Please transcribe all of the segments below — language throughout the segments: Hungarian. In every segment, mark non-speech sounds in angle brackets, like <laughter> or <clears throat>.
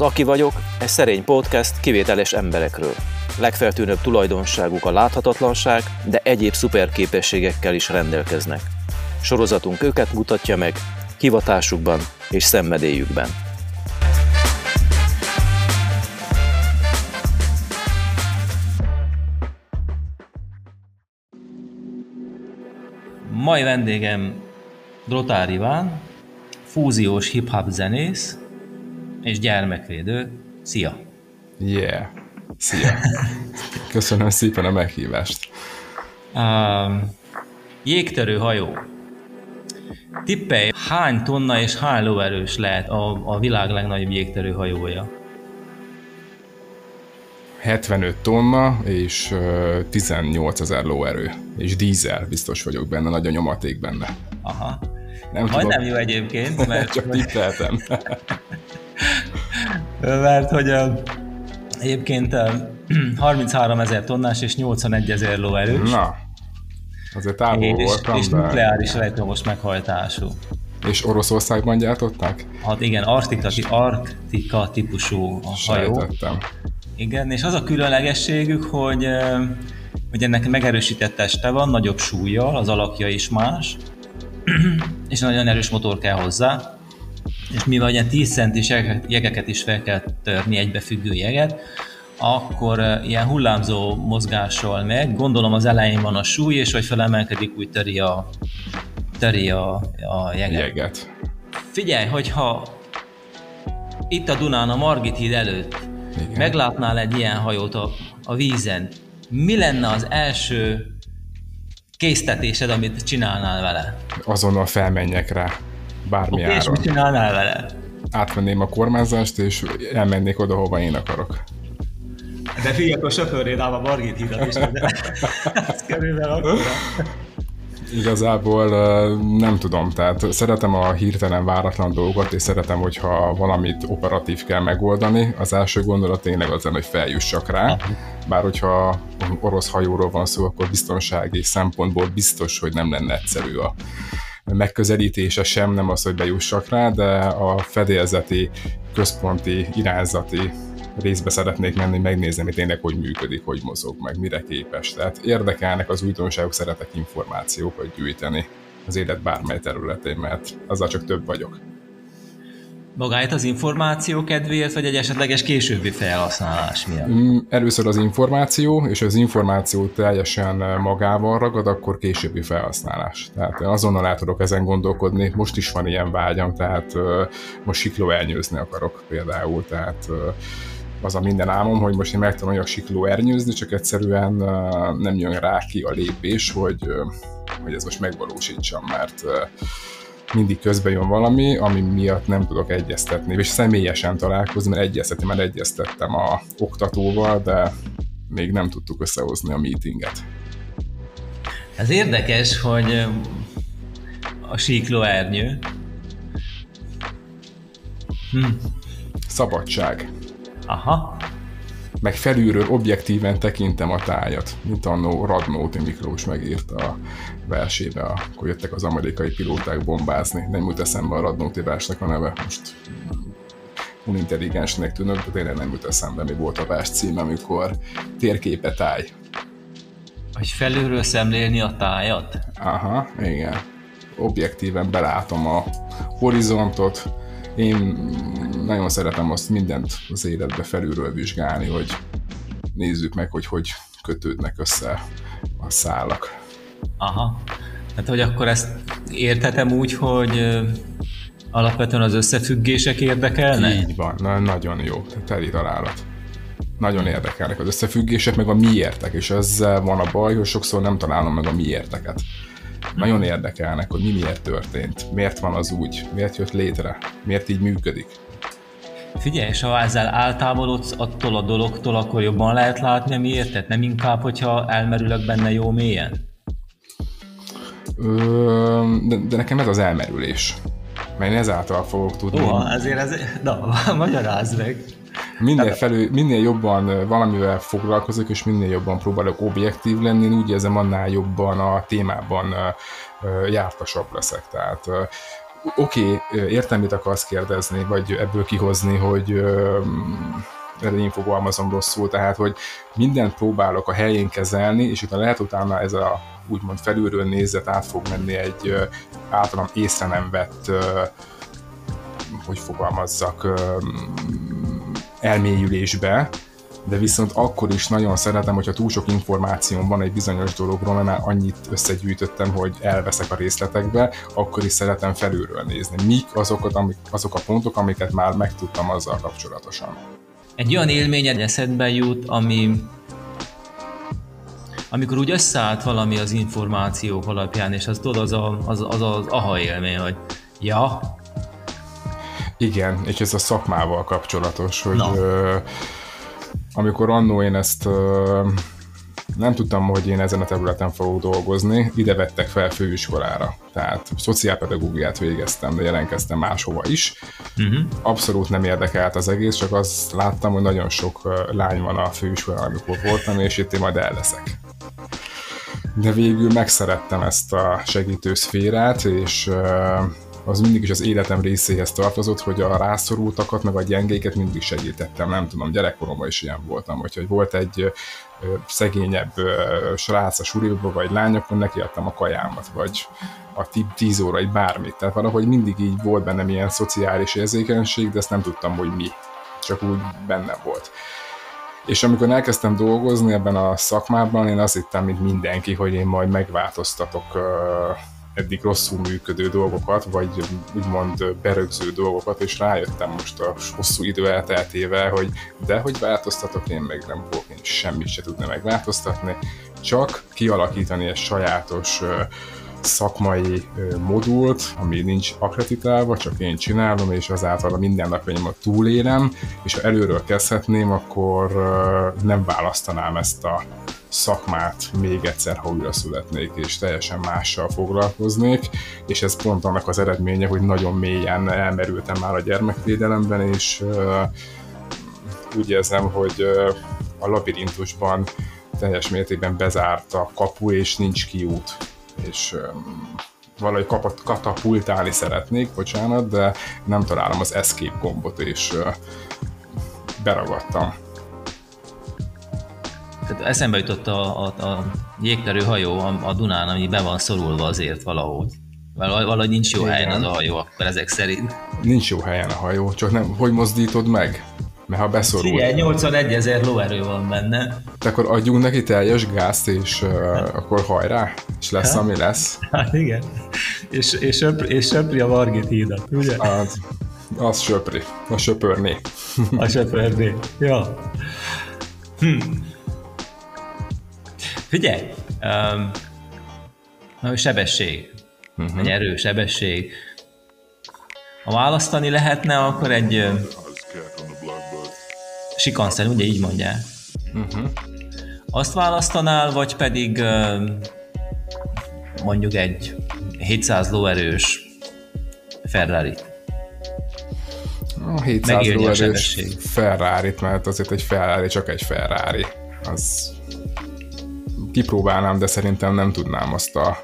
Az Aki vagyok, egy szerény podcast kivételes emberekről. Legfeltűnőbb tulajdonságuk a láthatatlanság, de egyéb szuperképességekkel is rendelkeznek. Sorozatunk őket mutatja meg, hivatásukban és szenvedélyükben. Mai vendégem Drotár Iván, fúziós hip-hop zenész és gyermekvédő. Szia! Yeah! Szia! Köszönöm szépen a meghívást. Um, jégtörő hajó. Tippelj, hány tonna és hány lóerős lehet a, a világ legnagyobb jégtörő hajója? 75 tonna és 18 ezer lóerő. És dízel, biztos vagyok benne, nagy a nyomaték benne. Aha. Nem Majd tudom. nem jó egyébként, <laughs> mert... Csak tippeltem. <laughs> <laughs> mert hogy uh, egyébként uh, <clears throat> 33 ezer tonnás és 81 ezer lóerős. Na, azért távol és, voltam, És de... nukleáris elektromos meghajtású. És Oroszországban gyártották? Hát igen, Arktika, Arktika típusú a hajó. Sejtettem. Igen, és az a különlegességük, hogy, hogy ennek megerősített teste van, nagyobb súlyjal, az alakja is más, <clears throat> és nagyon erős motor kell hozzá, és mivel ilyen 10 centis jegeket is fel kell törni, egybefüggő jeget, akkor ilyen hullámzó mozgással meg, gondolom az elején van a súly, és hogy felemelkedik, úgy töri a, töri a, a jeget. jeget. Figyelj, hogyha itt a Dunán, a Margit híd előtt igen. meglátnál egy ilyen hajót a, a vízen, mi lenne az első késztetésed, amit csinálnál vele? Azonnal felmenjek rá, bármi okay, áron. és mit csinálnál vele? Átvenném a kormányzást, és elmennék oda, hova én akarok. De figyelj, akkor sofőrréd áll a Margit hidat is, ez körülbelül akkora. Igazából nem tudom, tehát szeretem a hirtelen váratlan dolgokat, és szeretem, hogyha valamit operatív kell megoldani. Az első gondolat tényleg az hogy feljussak rá, bár hogyha orosz hajóról van szó, akkor biztonsági szempontból biztos, hogy nem lenne egyszerű a megközelítése sem, nem az, hogy bejussak rá, de a fedélzeti, központi, irányzati részbe szeretnék menni, megnézni, hogy tényleg hogy működik, hogy mozog, meg mire képes. Tehát érdekelnek az újdonságok, szeretek információkat gyűjteni az élet bármely területén, mert azzal csak több vagyok. Magáért az információ kedvéért, vagy egy esetleges későbbi felhasználás miatt? Mm, először az információ, és az információ teljesen magával ragad, akkor későbbi felhasználás. Tehát azonnal el tudok ezen gondolkodni, most is van ilyen vágyam, tehát most sikló elnyőzni akarok például, tehát az a minden álmom, hogy most én megtanuljak sikló ernyőzni, csak egyszerűen nem jön rá ki a lépés, hogy, hogy ez most megvalósítsam, mert mindig közben jön valami, ami miatt nem tudok egyeztetni, és személyesen találkozni, mert egyeztetni, mert egyeztettem a oktatóval, de még nem tudtuk összehozni a meetinget. Ez érdekes, hogy a síklóernyő. Hm. Szabadság. Aha. Meg felülről objektíven tekintem a tájat, mint annó Radnóti Miklós megírta a versébe, akkor jöttek az amerikai pilóták bombázni. Nem jut eszembe a Radnóti versnek a neve, most unintelligensnek tűnök, de tényleg nem jut eszembe, mi volt a vers cím, amikor térképe táj. Hogy felülről szemlélni a tájat? Aha, igen. Objektíven belátom a horizontot, én nagyon szeretem azt mindent az életbe felülről vizsgálni, hogy nézzük meg, hogy hogy kötődnek össze a szálak. Aha. Hát, hogy akkor ezt értetem úgy, hogy alapvetően az összefüggések érdekelnek? Így van, na, nagyon jó, teli találat. Nagyon érdekelnek az összefüggések, meg a miértek, és ezzel van a baj, hogy sokszor nem találom meg a miérteket. Nagyon érdekelnek, hogy mi miért történt, miért van az úgy, miért jött létre, miért így működik. Figyelj, és ha ezzel eltávolodsz attól a dologtól, akkor jobban lehet látni, miért? Tehát nem inkább, hogyha elmerülök benne jó mélyen? De, de nekem ez az elmerülés. Mert én ezáltal fogok tudni. Ó, ezért ez... Na, <laughs> magyarázd meg. Minél, felül, minél jobban valamivel foglalkozok, és minél jobban próbálok objektív lenni, úgy érzem, annál jobban a témában jártasabb leszek. Tehát oké, okay, értem, mit akarsz kérdezni, vagy ebből kihozni, hogy erre én fogalmazom rosszul, tehát, hogy mindent próbálok a helyén kezelni, és utána lehet utána ez a úgymond felülről nézet át fog menni egy általam észre nem vett, hogy fogalmazzak, elmélyülésbe, de viszont akkor is nagyon szeretem, hogyha túl sok információm van egy bizonyos dologról, mert már annyit összegyűjtöttem, hogy elveszek a részletekbe, akkor is szeretem felülről nézni. Mik azokat, amik, azok a pontok, amiket már megtudtam azzal kapcsolatosan. Egy olyan élményed eszedbe jut, ami amikor úgy összeállt valami az információk alapján, és az tudod, az a, az, az, az aha élmény, hogy ja. Igen, és ez a szakmával kapcsolatos, hogy ö, amikor annó én ezt ö, nem tudtam, hogy én ezen a területen fogok dolgozni, ide vettek fel főiskolára. Tehát szociálpedagógiát végeztem, de jelentkeztem máshova is. Uh-huh. Abszolút nem érdekelt az egész, csak azt láttam, hogy nagyon sok lány van a főiskolán, amikor voltam, és itt én majd el leszek. De végül megszerettem ezt a segítő szférát, és az mindig is az életem részéhez tartozott, hogy a rászorultakat, meg a gyengéket mindig segítettem. Nem tudom, gyerekkoromban is ilyen voltam, hogy volt egy szegényebb srác a suliba, vagy lány, akkor nekiadtam a kajámat, vagy a tíz óra, egy bármit. Tehát valahogy mindig így volt bennem ilyen szociális érzékenység, de ezt nem tudtam, hogy mi. Csak úgy bennem volt. És amikor elkezdtem dolgozni ebben a szakmában, én azt hittem, mint mindenki, hogy én majd megváltoztatok eddig rosszul működő dolgokat, vagy úgymond berögző dolgokat, és rájöttem most a hosszú idő elteltével, hogy de hogy változtatok, én meg nem fogok én semmit se tudni megváltoztatni, csak kialakítani egy sajátos szakmai modult, ami nincs akreditálva, csak én csinálom, és azáltal a mindennapjaimat túlélem, és ha előről kezdhetném, akkor nem választanám ezt a szakmát még egyszer, ha újra születnék, és teljesen mással foglalkoznék, és ez pont annak az eredménye, hogy nagyon mélyen elmerültem már a gyermekvédelemben, és úgy érzem, hogy a labirintusban teljes mértékben bezárt a kapu, és nincs kiút. És valahogy kapat, katapultálni szeretnék, bocsánat, de nem találom az escape gombot, és beragadtam tehát eszembe jutott a, a, a jégterő hajó a, a Dunán, ami be van szorulva azért valahogy. Valahogy nincs jó Igen. helyen az a hajó, akkor ezek szerint. Nincs jó helyen a hajó, csak nem, hogy mozdítod meg? Mert ha beszorul... Igen, 81 ezer lóerő van benne. De akkor adjunk neki teljes gázt, és uh, akkor hajrá, és lesz, ha? ami lesz. Hát igen, és, és, söpri, és söpri a Margit hídat, ugye? Hát, az söpri, a söpörné. A söpörné, ja. Hm. Figyelj, um, na, sebesség, uh-huh. egy erő, sebesség. Ha választani lehetne, akkor egy sikanszen, ugye így mondják. Uh-huh. Azt választanál, vagy pedig mondjuk egy 700 lóerős ferrari a 700 lóerős ferrari mert azért egy Ferrari csak egy Ferrari. Az kipróbálnám, de szerintem nem tudnám azt a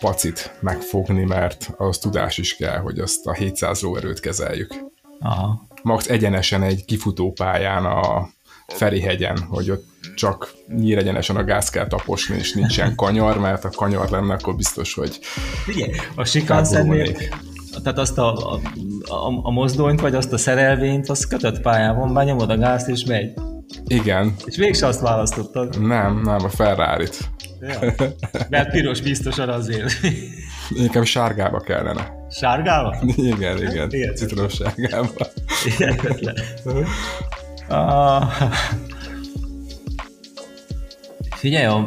pacit megfogni, mert ahhoz tudás is kell, hogy azt a 700 lóerőt kezeljük. Aha. Max egyenesen egy kifutópályán a Ferihegyen, hogy ott csak egyenesen a gáz kell taposni, és nincsen kanyar, mert a kanyar lenne, akkor biztos, hogy Igen, a Shikansennél, tehát azt a, a, a, a mozdonyt, vagy azt a szerelvényt, azt kötött pályában, benyomod a gázt, és megy. Igen. És mégse azt választottad. Nem, nem, a Ferrari-t. Ja. Mert piros biztosan azért. Inkább sárgába kellene. Sárgába? Igen, igen. igen. Hihetetlen. Figyelj, a,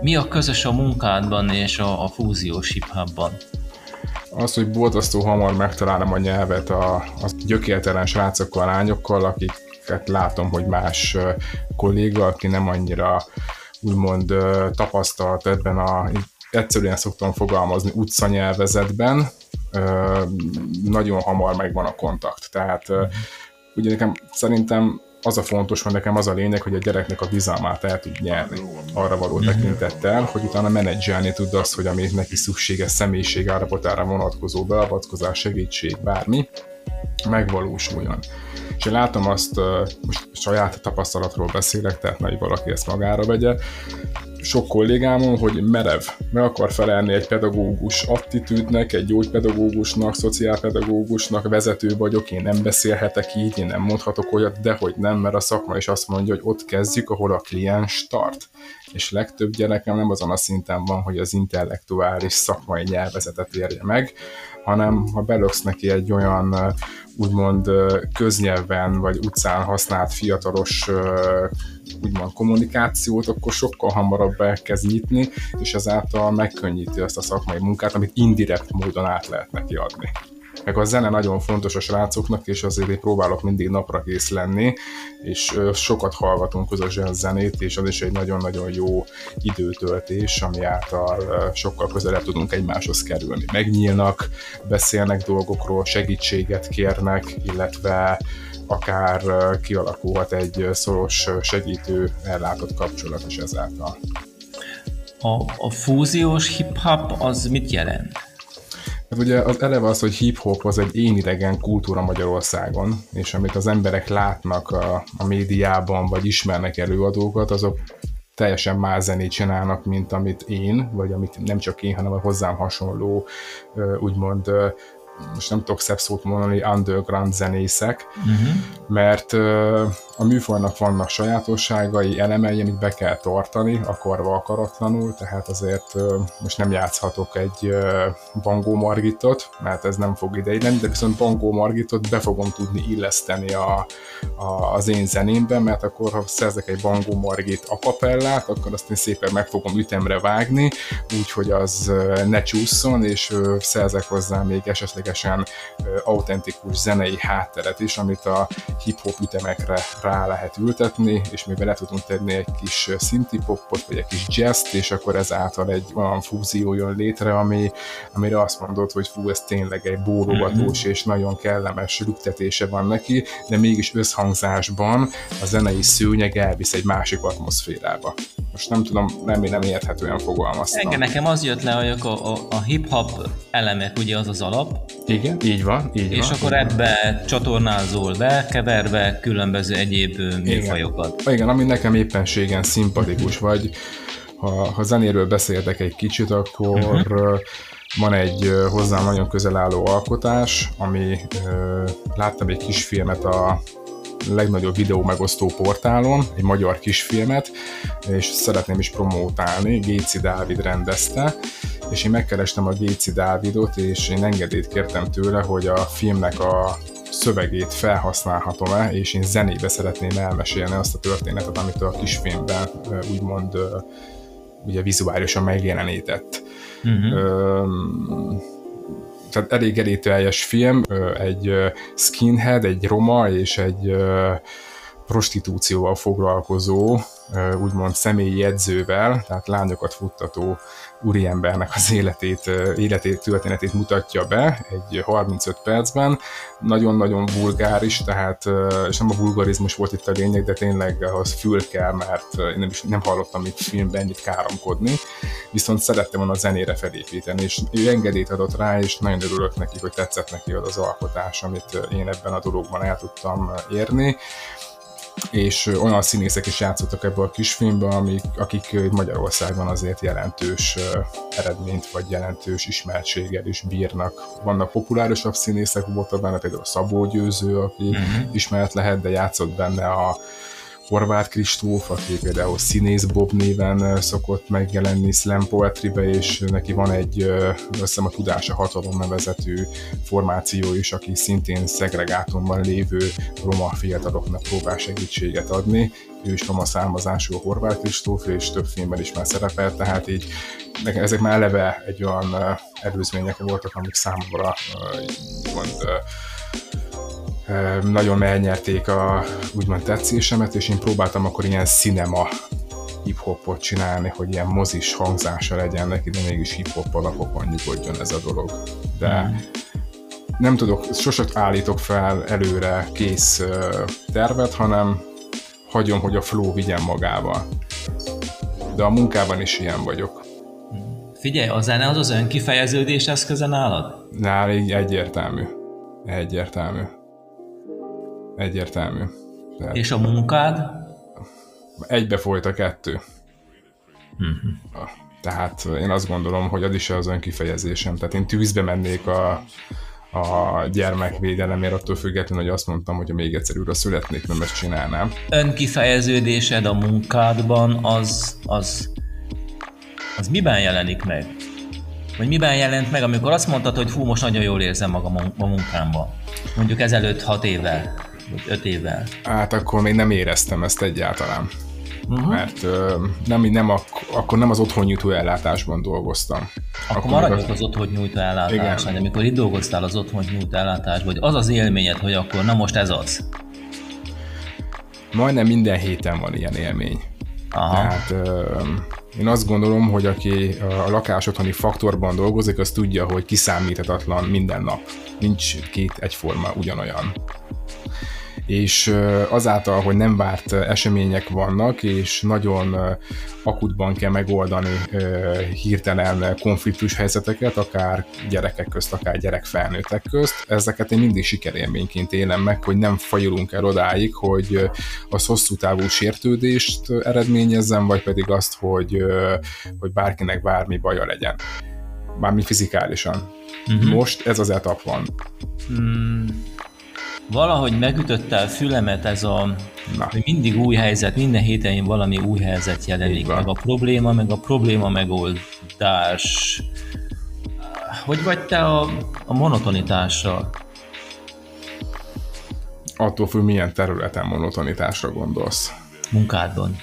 mi a közös a munkádban és a, a fúziós hip Az, hogy boldasztó hamar megtalálom a nyelvet a, a gyökértelen srácokkal, lányokkal, akik akiket látom, hogy más kolléga, aki nem annyira úgymond tapasztalt ebben a, egyszerűen szoktam fogalmazni, utcanyelvezetben, nagyon hamar megvan a kontakt. Tehát ugye nekem szerintem az a fontos, hogy nekem az a lényeg, hogy a gyereknek a bizalmát el tud nyerni arra való mhm. tekintettel, hogy utána menedzselni tud azt, hogy ami neki szükséges személyiség állapotára vonatkozó beavatkozás, segítség, bármi, megvalósuljon. És én látom azt, most saját tapasztalatról beszélek, tehát nagy valaki ezt magára vegye, sok kollégámon, hogy merev, meg akar felelni egy pedagógus attitűdnek, egy gyógypedagógusnak, szociálpedagógusnak, vezető vagyok, én nem beszélhetek így, én nem mondhatok olyat, de hogy nem, mert a szakma is azt mondja, hogy ott kezdjük, ahol a kliens tart. És legtöbb gyerekem nem azon a szinten van, hogy az intellektuális szakmai nyelvezetet érje meg, hanem ha belöksz neki egy olyan úgymond köznyelven vagy utcán használt fiatalos úgymond kommunikációt, akkor sokkal hamarabb elkezd nyitni, és ezáltal megkönnyíti azt a szakmai munkát, amit indirekt módon át lehet neki adni. Meg a zene nagyon fontos a srácoknak, és azért én próbálok mindig napra kész lenni, és sokat hallgatunk közösen zenét, és az is egy nagyon-nagyon jó időtöltés, ami által sokkal közelebb tudunk egymáshoz kerülni. Megnyílnak, beszélnek dolgokról, segítséget kérnek, illetve akár kialakulhat egy szoros segítő ellátott kapcsolat is ezáltal. A, a fúziós hip-hop az mit jelent? Hát ugye az eleve az, hogy hip-hop az egy én idegen kultúra Magyarországon, és amit az emberek látnak a, a médiában, vagy ismernek előadókat, azok teljesen más zenét csinálnak, mint amit én, vagy amit nem csak én, hanem a hozzám hasonló, úgymond most nem tudok szebb szót mondani, underground zenészek, uh-huh. mert a műfajnak vannak sajátosságai, elemei, amit be kell tartani, akarva akaratlanul, tehát azért most nem játszhatok egy uh, Bangó Margitot, mert ez nem fog ideig lenni, de viszont Bangó Margitot be fogom tudni illeszteni a, a, az én zenémben, mert akkor ha szerzek egy Bangó Margit akapellát, akkor azt én szépen meg fogom ütemre vágni, úgyhogy az ne csúszson, és uh, szerzek hozzá még esetleg ténylegesen autentikus zenei hátteret is, amit a hip-hop ütemekre rá lehet ültetni, és mivel le tudunk tenni egy kis synthie-popot, vagy egy kis jazz és akkor ezáltal egy olyan fúzió jön létre, ami, amire azt mondod, hogy fú, ez tényleg egy bólogatós mm-hmm. és nagyon kellemes lüktetése van neki, de mégis összhangzásban a zenei szőnyeg elvisz egy másik atmoszférába. Most nem tudom, remélem érthetően fogalmaztam. Engem nekem az jött le, hogy a, a, a hip-hop elemek ugye az az alap, igen, így van. Így és van, akkor ebbe csatornázol be, keverve különböző egyéb műfajokat. Igen. Igen, ami nekem éppenségen szimpatikus, vagy ha, ha zenéről beszéltek egy kicsit, akkor uh-huh. van egy hozzám nagyon közel álló alkotás, ami láttam egy kis filmet a legnagyobb videó megosztó portálon, egy magyar kisfilmet, és szeretném is promótálni, Géci Dávid rendezte, és én megkerestem a Géci Dávidot, és én engedélyt kértem tőle, hogy a filmnek a szövegét felhasználhatom-e, és én zenébe szeretném elmesélni azt a történetet, amit a kisfilmben úgymond ugye vizuálisan megjelenített. Uh-huh. Tehát elég elég film, egy skinhead, egy roma és egy prostitúcióval foglalkozó, úgymond személyi edzővel, tehát lányokat futtató úriembernek az életét, életét, történetét mutatja be egy 35 percben. Nagyon-nagyon vulgáris, tehát, és nem a vulgarizmus volt itt a lényeg, de tényleg ahhoz fül kell, mert én nem, is, nem hallottam még filmben ennyit káromkodni, viszont szerettem volna a zenére felépíteni, és ő engedélyt adott rá, és nagyon örülök neki, hogy tetszett neki az, az alkotás, amit én ebben a dologban el tudtam érni és olyan színészek is játszottak ebbe a kisfilmbe, amik, akik Magyarországon azért jelentős eredményt vagy jelentős ismertséggel is bírnak. Vannak populárisabb színészek, voltak benne például Szabó Győző, aki uh-huh. ismert lehet, de játszott benne a Horváth Kristóf, aki például Színész Bob néven szokott megjelenni slam poetrybe, és neki van egy, azt hiszem a Tudása Hatalom nevezetű formáció is, aki szintén szegregátumban lévő roma fiataloknak próbál segítséget adni. Ő is roma származású a Horváth Kristóf, és több filmben is már szerepel, tehát így ezek már eleve egy olyan előzmények voltak, amik számomra mond, nagyon elnyerték a úgymond tetszésemet, és én próbáltam akkor ilyen cinema hip-hopot csinálni, hogy ilyen mozis hangzása legyen neki, de mégis hip-hop alapokon nyugodjon ez a dolog. De mm. nem tudok, sosem állítok fel előre kész tervet, hanem hagyom, hogy a flow vigyen magával. De a munkában is ilyen vagyok. Figyelj, a zene az az önkifejeződés eszköze nálad? Nál egyértelmű. Egyértelmű. Egyértelmű. Tehát És a munkád? Egybe folyt a kettő. Uh-huh. Tehát én azt gondolom, hogy az is az önkifejezésem. Tehát én tűzbe mennék a, a gyermekvédelemért, attól függetlenül, hogy azt mondtam, hogy ha még egyszer újra születnék, nem ezt csinálnám. Önkifejeződésed a munkádban az, az, az miben jelenik meg? Vagy miben jelent meg, amikor azt mondtad, hogy fú, most nagyon jól érzem magam a munkámban? Mondjuk ezelőtt hat évvel, vagy öt évvel. Hát akkor még nem éreztem ezt egyáltalán uh-huh. mert ö, nem, nem ak- akkor nem az otthon nyújtó ellátásban dolgoztam. Akkor, akkor maradjunk az... az otthon nyújtó ellátásban, de amikor itt dolgoztál az otthon nyújtó ellátásban, vagy az az élményed, hogy akkor na most ez az? Majdnem minden héten van ilyen élmény. Aha. Tehát ö, én azt gondolom, hogy aki a lakás otthoni faktorban dolgozik, az tudja, hogy kiszámíthatatlan minden nap. Nincs két egyforma ugyanolyan és azáltal, hogy nem várt események vannak, és nagyon akutban kell megoldani hirtelen konfliktus helyzeteket, akár gyerekek közt, akár gyerek felnőttek közt, ezeket én mindig sikerélményként élem meg, hogy nem fajulunk el odáig, hogy az hosszú távú sértődést eredményezzen, vagy pedig azt, hogy, hogy bárkinek bármi baja legyen. Mármi fizikálisan. Uh-huh. Most ez az etap van. Mm valahogy megütötte a fülemet ez a, Na. hogy mindig új helyzet, minden héten valami új helyzet jelenik, meg a probléma, meg a probléma megoldás. Hogy vagy te a, a monotonitással? Attól függ, milyen területen monotonitásra gondolsz. Munkádban.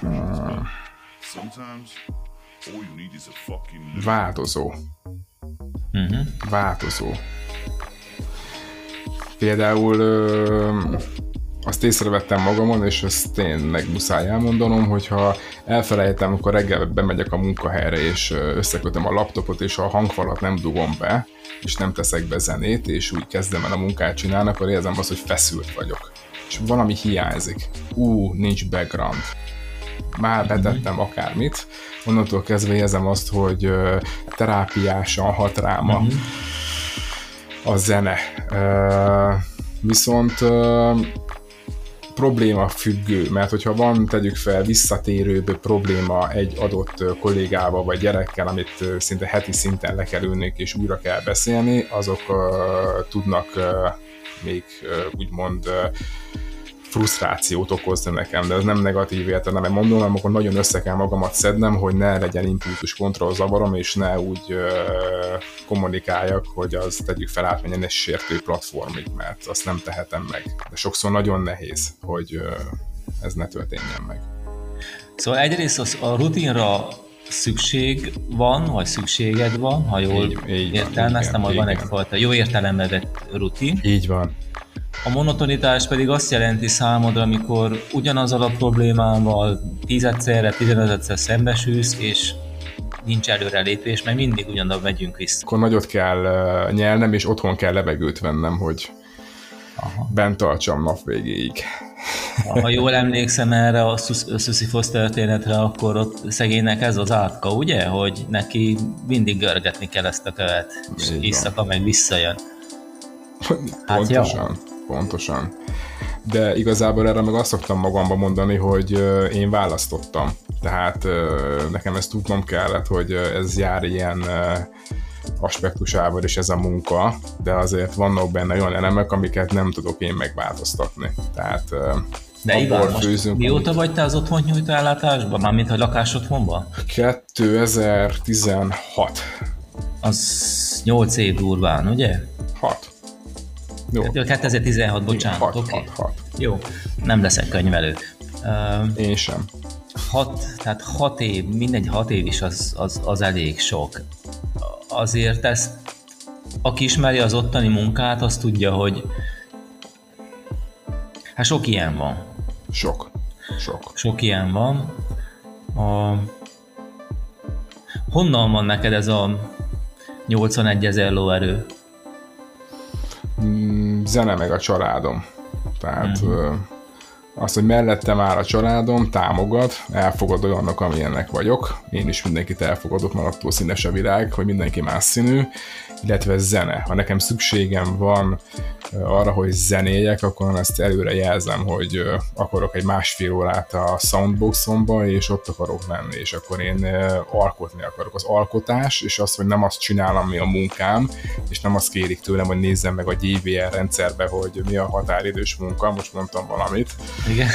Hmm. Változó. Uh-huh. Változó. Például ö, azt észrevettem magamon, és ezt tényleg muszáj elmondanom, hogyha elfelejtem, akkor reggel bemegyek a munkahelyre, és összekötöm a laptopot, és a hangfalat nem dugom be, és nem teszek be zenét, és úgy kezdem el a munkát csinálni, akkor érzem azt, hogy feszült vagyok. És valami hiányzik. Ú, nincs background. Már mhm. betettem akármit, onnantól kezdve érzem azt, hogy terápiásan hat rám a, uh-huh a zene. Viszont probléma függő, mert hogyha van, tegyük fel, visszatérőbb probléma egy adott kollégával vagy gyerekkel, amit szinte heti szinten le kell ülni és újra kell beszélni, azok uh, tudnak uh, még uh, úgymond uh, frusztrációt okozni nekem, de ez nem negatív értelemben mondom, hanem akkor nagyon össze kell magamat szednem, hogy ne legyen impulzus kontroll zavarom, és ne úgy ö, kommunikáljak, hogy az tegyük fel átmenjen egy sértő platformig, mert azt nem tehetem meg. De sokszor nagyon nehéz, hogy ö, ez ne történjen meg. Szóval egyrészt az a rutinra szükség van, vagy szükséged van, ha jól így, így értelmeztem, hogy van egyfajta jó értelembe vett rutin. Így van. A monotonitás pedig azt jelenti számodra, amikor ugyanazzal a problémával tízedszerre, tizenötödszer szembesülsz, és nincs előrelépés, mert mindig ugyanoda megyünk vissza. Akkor nagyot kell uh, nyelnem, és otthon kell levegőt vennem, hogy Aha. bent tartsam nap végéig. Ha jól emlékszem erre a Sisyphos történetre, akkor ott szegénynek ez az átka, ugye? Hogy neki mindig görgetni kell ezt a követ, és éjszaka meg visszajön. Hát Pontosan. Ja pontosan. De igazából erre meg azt szoktam magamba mondani, hogy én választottam. Tehát nekem ezt tudnom kellett, hogy ez jár ilyen aspektusával is ez a munka, de azért vannak benne olyan elemek, amiket nem tudok én megváltoztatni. Tehát de Iván, főzünk, mióta amit... vagy te az otthon nyújtó ellátásban? Mármint, hogy lakás otthonban? 2016. Az 8 év durván, ugye? 6. Jó. 2016, bocsánat, oké. Okay. Jó, nem leszek könyvelő. Uh, Én sem. Hat, tehát hat év, mindegy hat év is az, az, az elég sok. Azért ezt, aki ismeri az ottani munkát, az tudja, hogy hát sok ilyen van. Sok. Sok. Sok ilyen van. A... Honnan van neked ez a 81 ezer lóerő? Zene meg a családom. Tehát mm-hmm. Azt, hogy mellettem áll a családom, támogat, elfogad olyanok, amilyennek vagyok. Én is mindenkit elfogadok, mert attól színes a világ, hogy mindenki más színű, illetve zene. Ha nekem szükségem van arra, hogy zenéjek, akkor ezt előre jelzem, hogy akarok egy másfél órát a soundboxomba, és ott akarok lenni, és akkor én alkotni akarok. Az alkotás, és az, hogy nem azt csinálom, mi a munkám, és nem azt kérik tőlem, hogy nézzem meg a GVR rendszerbe, hogy mi a határidős munka, most mondtam valamit. Igen.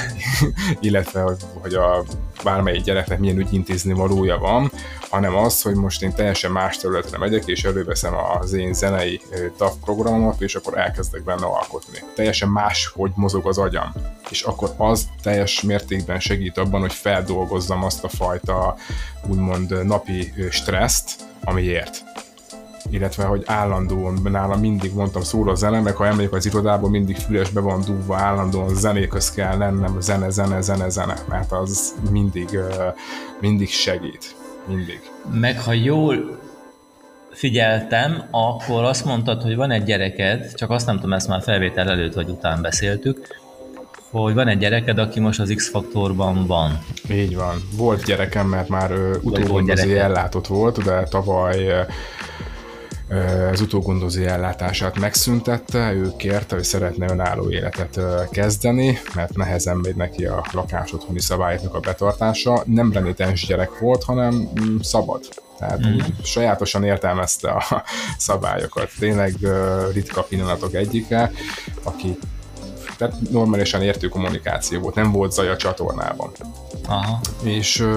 <laughs> illetve, hogy, a bármelyik gyereknek milyen ügyintézni valója van, hanem az, hogy most én teljesen más területre megyek, és előveszem az én zenei DAV programomat, és akkor elkezdek benne alkotni. Teljesen más, hogy mozog az agyam. És akkor az teljes mértékben segít abban, hogy feldolgozzam azt a fajta úgymond napi stresszt, amiért illetve hogy állandóan nálam mindig mondtam szól a zene, meg ha emlék az irodában, mindig fülesbe van dúva, állandóan zenéköz kell lennem, zene, zene, zene, zene, mert az mindig, mindig segít. Mindig. Meg ha jól figyeltem, akkor azt mondtad, hogy van egy gyereked, csak azt nem tudom, ezt már felvétel előtt vagy után beszéltük, hogy van egy gyereked, aki most az X-faktorban van. Így van. Volt gyerekem, mert már utógondozó ellátott volt, de tavaly az utógondozó ellátását megszüntette, ő kérte, hogy szeretne önálló életet kezdeni, mert nehezen megy neki a lakás otthoni szabályoknak a betartása. Nem renitens gyerek volt, hanem mm, szabad. Tehát mm. úgy sajátosan értelmezte a szabályokat. Tényleg ritka pillanatok egyike, aki tehát normálisan értő kommunikáció volt, nem volt zaj a csatornában. Aha. És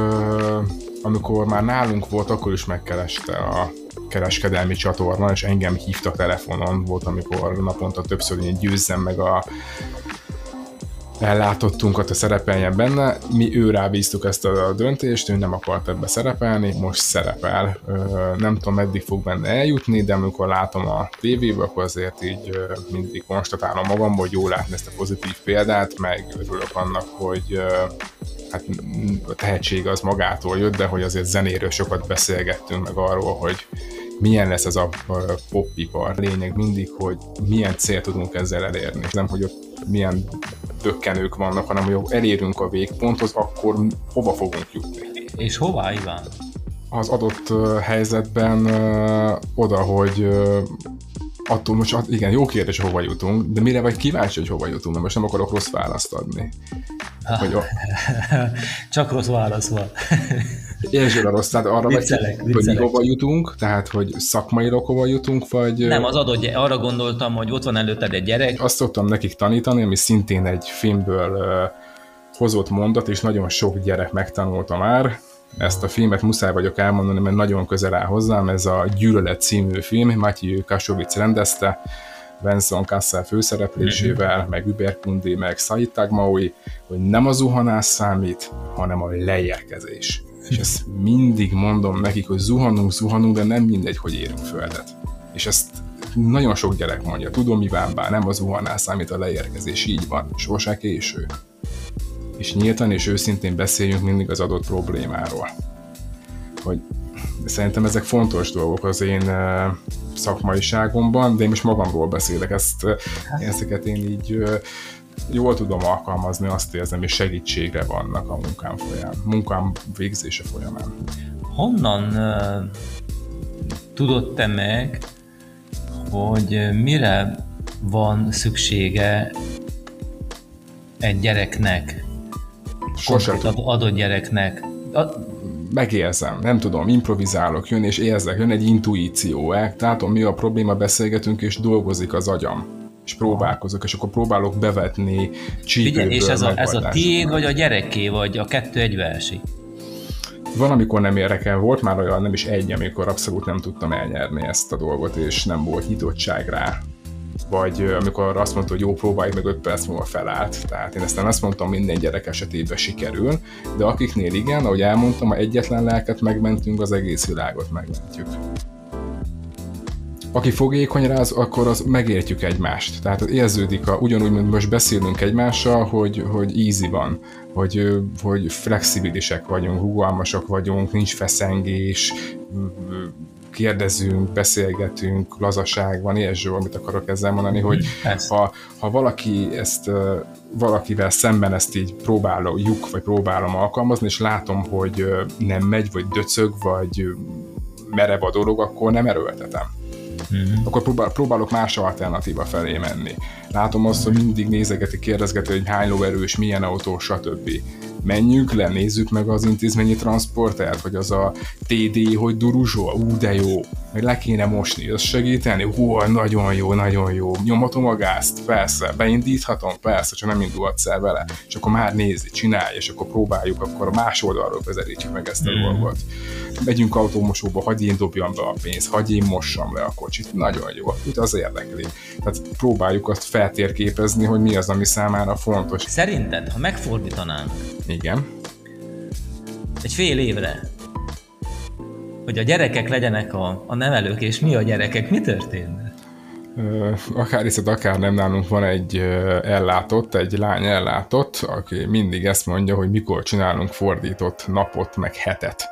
amikor már nálunk volt, akkor is megkereste a kereskedelmi csatorna, és engem hívtak telefonon, volt, amikor naponta többször én győzzem meg a ellátottunkat a szerepeljen benne. Mi ő rábíztuk ezt a döntést, ő nem akart ebbe szerepelni, most szerepel. Nem tudom, meddig fog benne eljutni, de amikor látom a tévébe, akkor azért így mindig konstatálom magam, hogy jól látni ezt a pozitív példát, meg örülök annak, hogy hát a tehetség az magától jött, de hogy azért zenéről sokat beszélgettünk meg arról, hogy milyen lesz ez a popipar. Lényeg mindig, hogy milyen célt tudunk ezzel elérni. Nem, hogy ott milyen dökkenők vannak, hanem hogy elérünk a végponthoz, akkor hova fogunk jutni. És hova, Iván? Az adott helyzetben oda, hogy attól most, igen, jó kérdés, hova jutunk, de mire vagy kíváncsi, hogy hova jutunk, mert most nem akarok rossz választ adni. Hogy a... <laughs> Csak rossz válasz van. Értsd a rossz, tehát arra viccelek, vagy, viccelek. hogy hova jutunk, tehát hogy szakmailag hova jutunk, vagy... Nem, az adott, arra gondoltam, hogy ott van előtted egy gyerek. Azt szoktam nekik tanítani, ami szintén egy filmből uh, hozott mondat, és nagyon sok gyerek megtanulta már, ezt a filmet muszáj vagyok elmondani, mert nagyon közel áll hozzám, ez a Gyűlölet című film, Matthew Kasovic rendezte, Benson Kassel főszereplésével, mm-hmm. meg Überkundi, meg Said Tagmaui, hogy nem a zuhanás számít, hanem a leérkezés. És ezt mindig mondom nekik, hogy zuhanunk, zuhanunk, de nem mindegy, hogy érünk földet. És ezt nagyon sok gyerek mondja, tudom mi bár, nem a zuhanás számít a leérkezés, így van, sose késő. És nyíltan és őszintén beszéljünk mindig az adott problémáról. Hogy szerintem ezek fontos dolgok az én szakmaiságomban, de én most magamról beszélek, ezt, ezeket én így jól tudom alkalmazni, azt érzem, és segítségre vannak a munkám folyamán, munkám végzése folyamán. Honnan uh, tudod te meg, hogy mire van szüksége egy gyereknek Sosem adott gyereknek. A... Megérzem, nem tudom, improvizálok, jön és érzek, jön egy intuíció, eh? tehát mi a probléma, beszélgetünk és dolgozik az agyam és próbálkozok, és akkor próbálok bevetni csípőből és ez a, ez a tiéd, vagy a gyereké, vagy a kettő egybe esik? Van, amikor nem érdekel, volt már olyan nem is egy, amikor abszolút nem tudtam elnyerni ezt a dolgot, és nem volt nyitottság rá vagy amikor azt mondta, hogy jó, próbálj meg 5 perc múlva felállt. Tehát én ezt nem azt mondtam, minden gyerek esetében sikerül, de akiknél igen, ahogy elmondtam, ha egyetlen lelket megmentünk, az egész világot megmentjük. Aki fogékony rá, az, akkor az megértjük egymást. Tehát érződik, a, ugyanúgy, mint most beszélünk egymással, hogy, hogy easy van, hogy, hogy flexibilisek vagyunk, rugalmasak vagyunk, nincs feszengés, kérdezünk, beszélgetünk, lazaság van, ilyesmi, amit akarok ezzel mondani, hogy ha, ha valaki ezt valakivel szemben ezt így próbáljuk, vagy próbálom alkalmazni, és látom, hogy nem megy, vagy döcög, vagy merev a dolog, akkor nem erőltetem. Mm-hmm. Akkor próbál, próbálok más alternatíva felé menni. Látom azt, hogy mindig nézegeti, kérdezgeti, hogy hány lóerős, milyen autó, stb menjünk le, nézzük meg az intézményi transportert, hogy az a TD, hogy duruzsol, ú, de jó, meg le kéne mosni, az segíteni, hú, nagyon jó, nagyon jó, nyomatom a gázt, persze, beindíthatom, persze, csak nem indulhatsz el vele, és akkor már nézi, csinálj, és akkor próbáljuk, akkor a más oldalról közelítjük meg ezt a mm. dolgot. Megyünk autómosóba, hagyj én dobjam be a pénzt, hagyj én mossam le a kocsit, nagyon jó, itt az érdekli. Tehát próbáljuk azt feltérképezni, hogy mi az, ami számára fontos. Szerinted, ha megfordítanánk igen. Egy fél évre. Hogy a gyerekek legyenek a, a nevelők, és mi a gyerekek, mi történne? akár hiszed, akár nem nálunk van egy ellátott, egy lány ellátott, aki mindig ezt mondja, hogy mikor csinálunk fordított napot, meg hetet.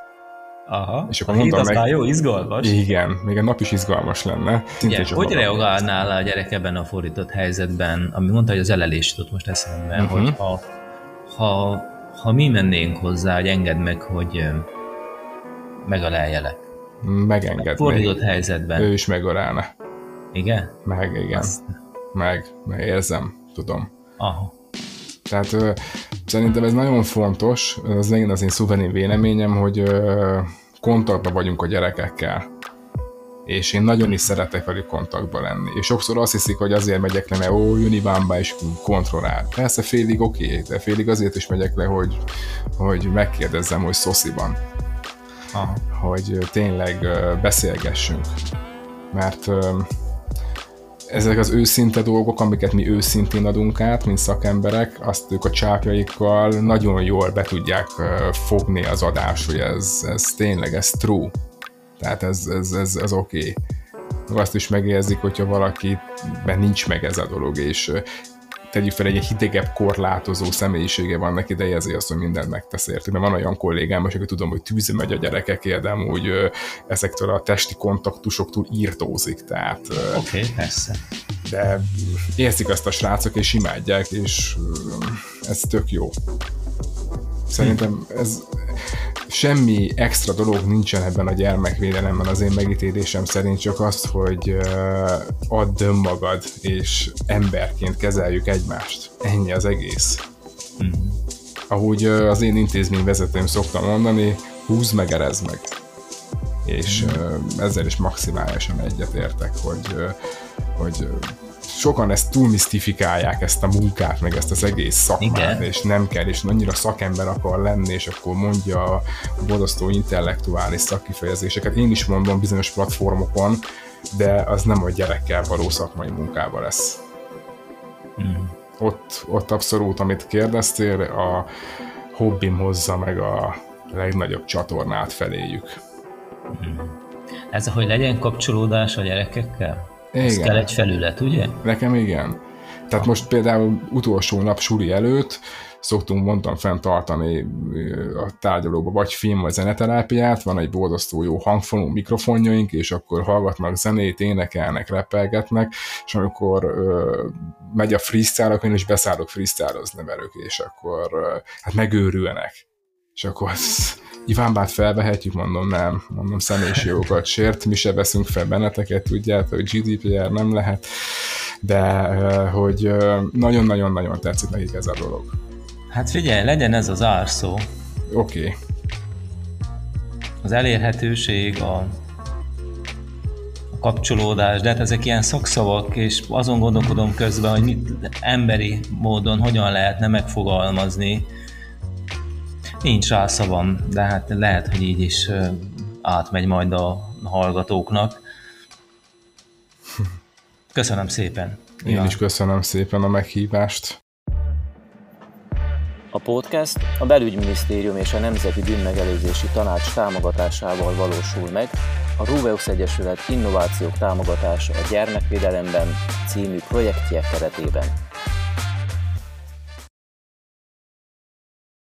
Aha, és akkor a mondtam meg, jó, izgalmas. Igen, még a nap is izgalmas lenne. Igen, hogy reagálnál a gyerek ebben a fordított helyzetben, ami mondta, hogy az elelés jutott most eszembe, uh-huh. hogy ha, ha ha mi mennénk hozzá, hogy engedd meg, hogy megaleljelek. Megengedni. Fordított helyzetben. Ő is megalálna. Igen? Meg, igen. Azt... Meg, meg érzem, tudom. Aha. Tehát ö, szerintem ez nagyon fontos, ez megint az én szuverén véleményem, hogy ö, kontaktban vagyunk a gyerekekkel és én nagyon is szeretek velük kontaktban lenni. És sokszor azt hiszik, hogy azért megyek le, mert ó, Unibánba is kontrollál. Persze félig oké, okay, de félig azért is megyek le, hogy, hogy megkérdezzem, hogy szosziban. Aha. Hogy tényleg beszélgessünk. Mert ezek az őszinte dolgok, amiket mi őszintén adunk át, mint szakemberek, azt ők a csápjaikkal nagyon jól be tudják fogni az adást, hogy ez, ez tényleg, ez true tehát ez, ez, ez, ez oké. Okay. Azt is megérzik, hogyha valakiben nincs meg ez a dolog, és tegyük fel, egy hidegebb korlátozó személyisége van neki, de ezért azt, hogy mindent megtesz értük. Mert van olyan kollégám, és aki tudom, hogy tűzi megy a gyerekekért, de amúgy ezektől a testi kontaktusoktól írtózik, tehát... Oké, okay, persze. De érzik ezt a srácok, és imádják, és ez tök jó. Szerintem ez semmi extra dolog nincsen ebben a gyermekvédelemben az én megítélésem szerint, csak az, hogy add önmagad, és emberként kezeljük egymást. Ennyi az egész. Mm. Ahogy az én intézmény vezetőm szoktam mondani, húz meg, erez meg. És mm. ezzel is maximálisan egyetértek, hogy, hogy sokan ezt túlmisztifikálják, ezt a munkát, meg ezt az egész szakmát, Igen. és nem kell, és annyira szakember akar lenni, és akkor mondja a borzasztó intellektuális szakkifejezéseket. Én is mondom bizonyos platformokon, de az nem a gyerekkel való szakmai munkában lesz. Mm. Ott, ott abszolút, amit kérdeztél, a hobbim hozza meg a legnagyobb csatornát feléjük. Mm. Ez, hogy legyen kapcsolódás a gyerekekkel? Igen. Ez kell egy felület, ugye? Nekem igen. Tehát most például utolsó nap suli előtt szoktunk, mondtam, fent tartani a tárgyalóba vagy film, vagy zeneterápiát, van egy borzasztó jó hangfonú mikrofonjaink, és akkor hallgatnak zenét, énekelnek, repelgetnek, és amikor ö, megy a freestyle, akkor én is beszállok freestyle-ozni velük, és akkor ö, hát megőrülnek. És akkor Ivánbát felvehetjük, mondom nem, mondom személyiségokat sért, mi se veszünk fel benneteket, tudjátok, hogy GDPR nem lehet, de hogy nagyon-nagyon-nagyon tetszik nekik ez a dolog. Hát figyelj, legyen ez az árszó. Oké. Okay. Az elérhetőség, a, a kapcsolódás, de hát ezek ilyen szakszavak, és azon gondolkodom közben, hogy mit emberi módon hogyan lehetne megfogalmazni, Nincs rá szavam, de hát lehet, hogy így is átmegy majd a hallgatóknak. Köszönöm szépen. Én Iván. is köszönöm szépen a meghívást. A podcast a Belügyminisztérium és a Nemzeti Bűnmegelőzési Tanács támogatásával valósul meg, a Ruveus Egyesület Innovációk támogatása a gyermekvédelemben című projektje keretében.